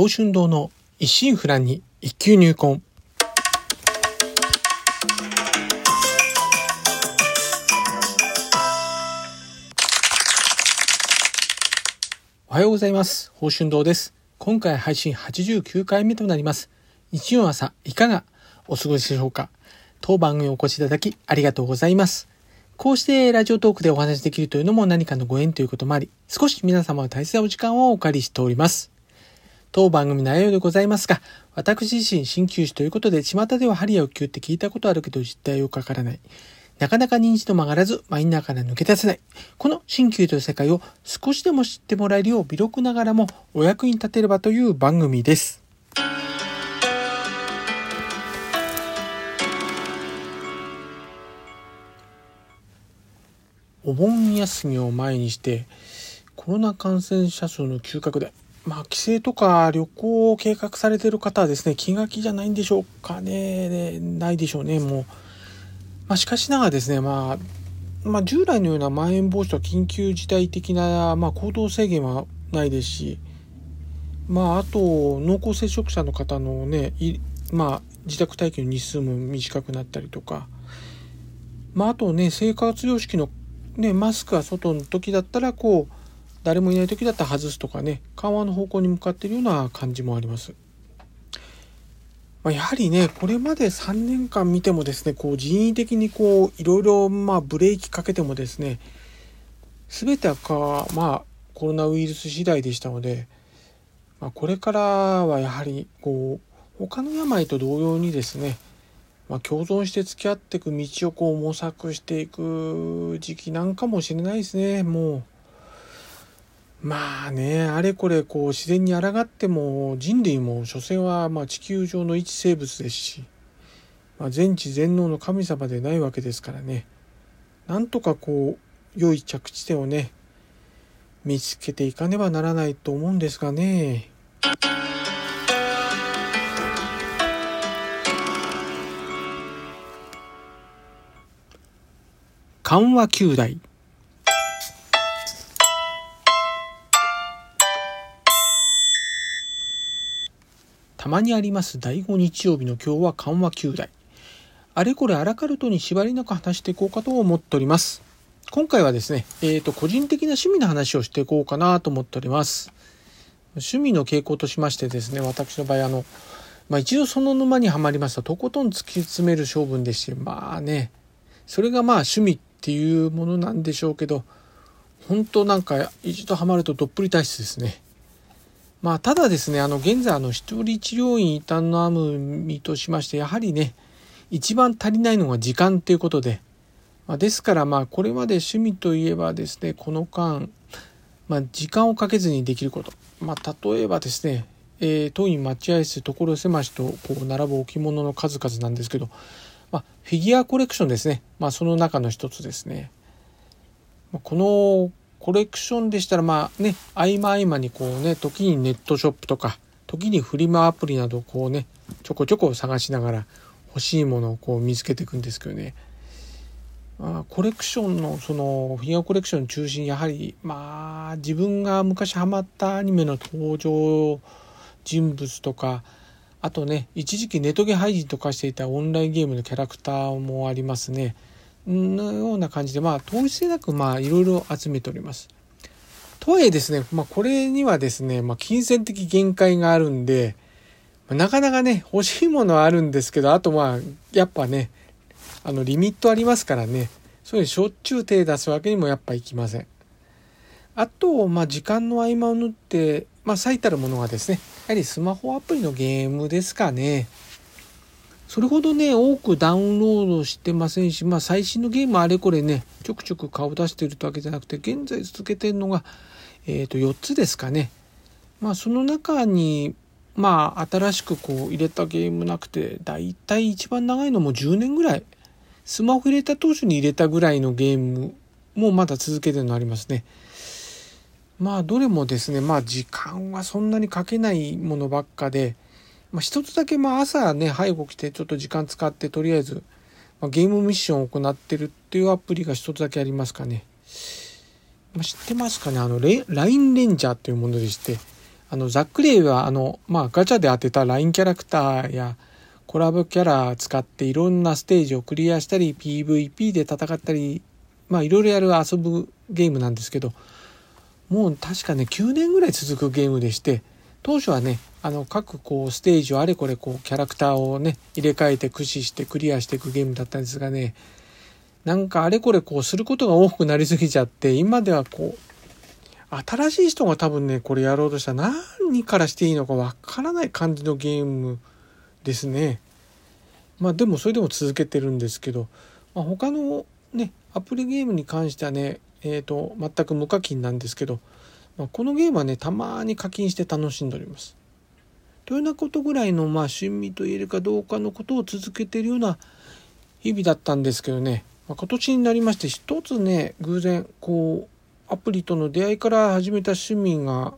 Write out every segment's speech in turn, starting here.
宝春堂の一心不乱に一級入魂。おはようございます。宝春堂です。今回配信89回目となります。日曜朝、いかがお過ごしでしょうか？当番組お越しいただきありがとうございます。こうしてラジオトークでお話しできるというのも何かのご縁ということもあり、少し皆様の大切なお時間をお借りしております。当番組の内容でございますが、私自身鍼灸師ということで、巷では針や浮灸って聞いたことあるけど実態よくわからない。なかなか認知度も上がらず、マインナーから抜け出せない。この鍼灸という世界を少しでも知ってもらえるよう微力ながらもお役に立てればという番組です。お盆休みを前にしてコロナ感染者数の急拡大まあ帰省とか旅行を計画されてる方はですね気が気じゃないんでしょうかね。ないでしょうねもう、まあ、しかしながらですねまあまあ、従来のようなまん延防止と緊急事態的な、まあ、行動制限はないですし、まあ、あと濃厚接触者の方のね、まあ、自宅待機の日数も短くなったりとか、まあ、あとね生活様式のね、マスクは外の時だったらこう誰もいない時だったら外すとかね緩和の方向に向かっているような感じもあります。まあ、やはりねこれまで3年間見てもですねこう人為的にこういろいろまあブレーキかけてもですね全てはまあコロナウイルス次第でしたので、まあ、これからはやはりこう他の病と同様にですねまあ、共存して付き合っていく道をこう模索していく時期なんかもしれないですねもうまあねあれこれこう自然に抗っても人類も所詮はまあ地球上の一生物ですし、まあ、全知全能の神様でないわけですからねなんとかこう良い着地点をね見つけていかねばならないと思うんですがね。緩和球大まにあります。第5日曜日の今日は緩和球大。あれこれアラカルトに縛りなく話していこうかと思っております。今回はですね、えーと、個人的な趣味の話をしていこうかなと思っております。趣味の傾向としましてですね私の場合あの、まあ、一度その沼にはまりますととことん突き詰める性分でしてまあねそれがまあ趣味っていうものなんでしょうけど本当なんか一度ハマるとどっぷり体質ですね。まあただですねあの現在あの一人治療院異端の編む身としましてやはりね一番足りないのが時間っていうことで、まあ、ですからまあこれまで趣味といえばですねこの間、まあ、時間をかけずにできること、まあ、例えばですね、えー、当院待合室所狭しとこう並ぶ置物の数々なんですけどまあ、フィギュアコレクションですね。まあ、その中の一つですね。このコレクションでしたら、まあね、合間合間にこうね、時にネットショップとか、時にフリマアプリなどこうね、ちょこちょこ探しながら欲しいものをこう見つけていくんですけどね。まあ、コレクションのそのフィギュアコレクション中心やはりまあ自分が昔ハマったアニメの登場人物とかあとね、一時期ネトゲ配信とかしていたオンラインゲームのキャラクターもありますね。のような感じで、まあ、統一性なく、まあ、いろいろ集めております。とはいえですね、まあ、これにはですね、まあ、金銭的限界があるんでま、なかなかね、欲しいものはあるんですけど、あとまあ、やっぱね、あの、リミットありますからね、そういうしょっちゅう手出すわけにもやっぱいきません。あと、まあ、時間の合間を縫って、まあ、最たるものがですね、やはりスマホアプリのゲームですかね。それほどね、多くダウンロードしてませんし、まあ最新のゲームあれこれね、ちょくちょく顔出してるわけじゃなくて、現在続けてるのが、えっ、ー、と、4つですかね。まあその中に、まあ新しくこう入れたゲームなくて、だいたい一番長いのも10年ぐらい。スマホ入れた当初に入れたぐらいのゲームもまだ続けてるのありますね。まあどれもですねまあ時間はそんなにかけないものばっかで、まあ、一つだけまあ朝ね背後来てちょっと時間使ってとりあえず、まあ、ゲームミッションを行ってるっていうアプリが一つだけありますかね。まあ、知ってますかね？あの LINE レンジャーっていうものでしてあの、ざっくり言えば、あの、まあ、ガチャで当てた LINE キャラクターやコラボキャラ使っていろんなステージをクリアしたり、PVP で戦ったり、まあ、いろいろやる遊ぶゲームなんですけど、もう確かね、9年ぐらい続くゲームでして、当初はね、あの、各こう、ステージをあれこれこう、キャラクターをね、入れ替えて駆使してクリアしていくゲームだったんですがね、なんかあれこれこう、することが多くなりすぎちゃって、今ではこう、新しい人が多分ね、これやろうとしたら何からしていいのかわからない感じのゲームですね。まあでもそれでも続けてるんですけど、まあ、他のね、アプリゲームに関してはね、えっ、ー、と、全く無課金なんですけど、まあ、このゲームはね、たまに課金して楽しんでおります。というようなことぐらいの、まあ趣味と言えるかどうかのことを続けているような日々だったんですけどね、まあ、今年になりまして一つね、偶然、こう、アプリとの出会いから始めた趣味が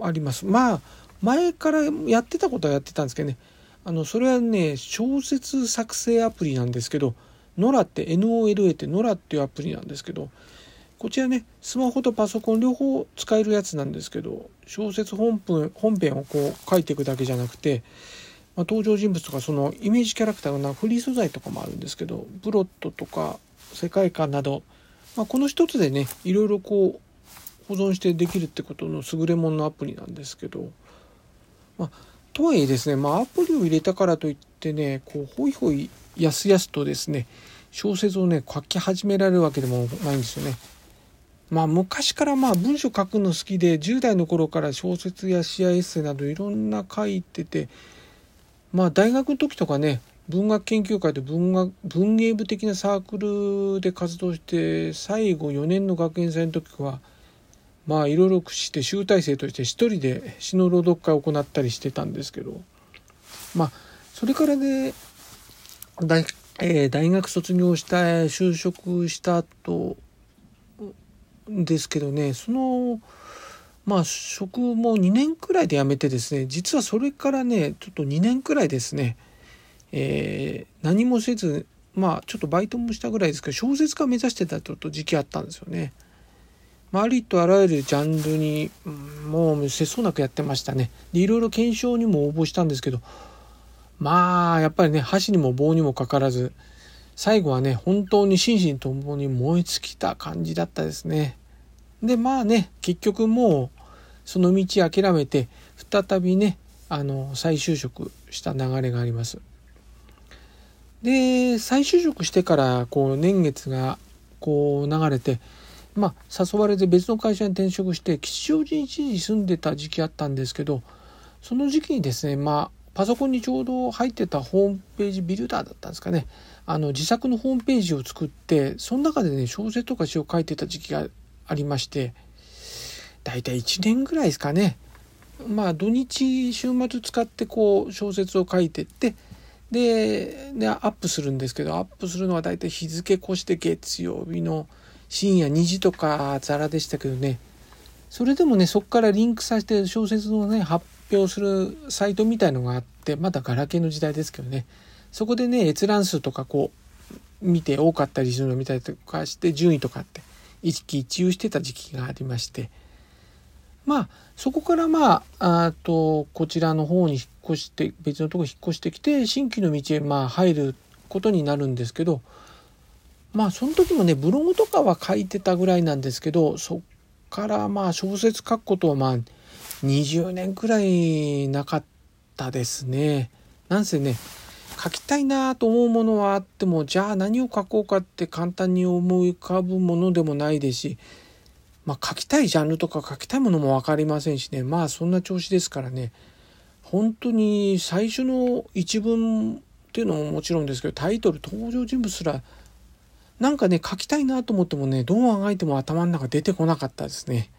あります。まあ前からやってたことはやってたんですけどねあのそれはね小説作成アプリなんですけど NORA って NOLA って NORA っていうアプリなんですけどこちらねスマホとパソコン両方使えるやつなんですけど小説本文本編をこう書いていくだけじゃなくて、まあ、登場人物とかそのイメージキャラクターがフリー素材とかもあるんですけどプロットとか世界観などまあ、この一つでねいろいろこう保存してできるってことの優れもののアプリなんですけど、まあ、とはいえですね、まあ、アプリを入れたからといってねこうほいほいやすやすとですね小説をね書き始められるわけでもないんですよね。まあ昔からまあ文章書くの好きで10代の頃から小説や試合エッセイなどいろんな書いててまあ大学の時とかね文学研究会で文学文芸部的なサークルで活動して最後4年の学園祭の時はまあいろいろ駆使して集大成として一人で詩の朗読会を行ったりしてたんですけどまあそれからね大,、えー、大学卒業した就職した後ですけどねそのまあ職も2年くらいで辞めてですね実はそれからねちょっと2年くらいですねえー、何もせずまあちょっとバイトもしたぐらいですけど小説家目指してたちょっと時期あったんですよね。まあ、ありとあらゆるジャンルに、もう節操なくやってましたね。でいろいろ検証にも応募したんですけどまあやっぱりね箸にも棒にもかからず最後はね本当に心身ともに燃え尽きた感じだったですね。でまあね結局もうその道諦めて再びねあの再就職した流れがあります。で再就職してからこう年月がこう流れてまあ誘われて別の会社に転職して吉祥寺に一時住んでた時期あったんですけどその時期にですねまあパソコンにちょうど入ってたホームページビルダーだったんですかねあの自作のホームページを作ってその中でね小説とか詩を書いてた時期がありまして大体1年ぐらいですかね。まあ土日週末使ってこう小説を書いてってででアップするんですけどアップするのは大体日付越して月曜日の深夜2時とかザラでしたけどね。それでもねそこからリンクさせて小説のね発表するサイトみたいのがあってまだガラケーの時代ですけどね。そこでね閲覧数とかこう見て多かったりするのを見たりとかして順位とかって。一喜一憂してた時期がありましてまあそこからまああとこちらの方に引っ越して別のとこ引っ越してきて新規の道へまあ入ることになるんですけどまあその時もねブログとかは書いてたぐらいなんですけどそっからまあ小説書くことはまあ20年くらいなかったですね。なんせね書きたいなと思うものはあってもじゃあ何を書こうかって簡単に思い浮かぶものでもないですしまあ、書きたいジャンルとか書きたいものも分かりませんしねまあそんな調子ですからね本当に最初の一文っていうのももちろんですけどタイトル登場人物すらなんかね書きたいなと思ってもねどうあがいても頭の中出てこなかったですね。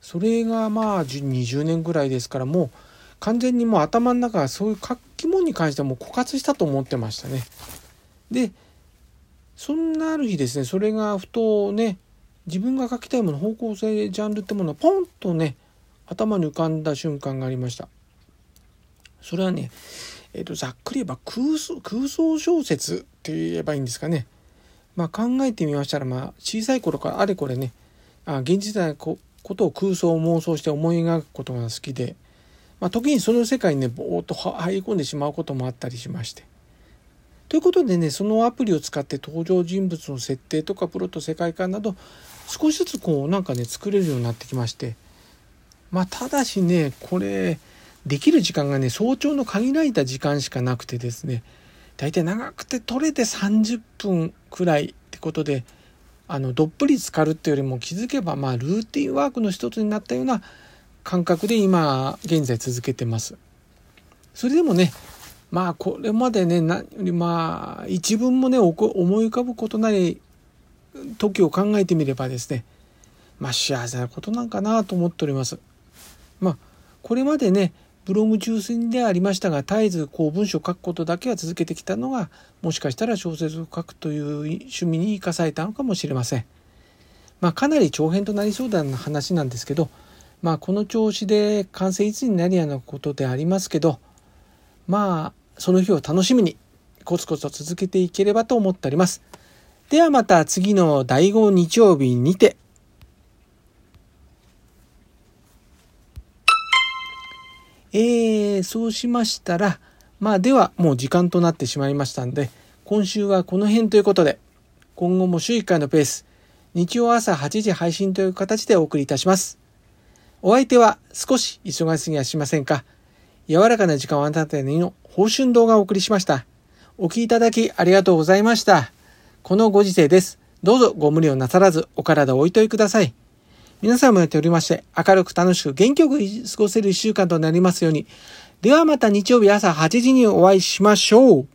それがまあ20年ぐらいですからもう完全にもう頭の中がそういう書き物に関してはもう枯渇したと思ってましたね。でそんなある日ですねそれがふとね自分が書きたいもの方向性ジャンルってものはポンとね頭に浮かんだ瞬間がありましたそれはねえ、ー、とざっくり言えば空想空想小説って言えばいいんですかねまあ考えてみましたらまあ小さい頃からあれこれねあ現実でこことを空想妄想して思い描くことが好きで、まあ、時にその世界にねぼーっと入り込んでしまうこともあったりしまして。ということでねそのアプリを使って登場人物の設定とかプロと世界観など少しずつこうなんかね作れるようになってきまして。まあただしねこれできる時間がね早朝の限られた時間しかなくてですね大体長くて取れて30分くらいってことであのどっぷり浸かるっていうよりも気づけばまあルーティンワークの一つになったような感覚で今現在続けてます。それでもねまあこれまでね何よりまあ一文もね思い浮かぶことない時を考えてみればですねまあ幸せなことなんかなと思っております。まあこれまでねブログ中心でありましたが絶えずこう文章を書くことだけは続けてきたのがもしかしたら小説を書くという趣味に生かされたのかもしれません。まあかなり長編となりそうな話なんですけどまあこの調子で完成いつになるようなことでありますけどまあその日を楽しみにコツコツと続けていければと思っております。ではまた次の第5日曜日にてえー、そうしましたら、まあではもう時間となってしまいましたんで、今週はこの辺ということで、今後も週1回のペース、日曜朝8時配信という形でお送りいたします。お相手は少し忙しすぎはしませんか柔らかな時間をあなたにの報春動画をお送りしました。お聴きいただきありがとうございました。このご時世です。どうぞご無理をなさらずお体をおいといください。皆さんもやっておりまして、明るく楽しく元気よく過ごせる一週間となりますように。ではまた日曜日朝8時にお会いしましょう。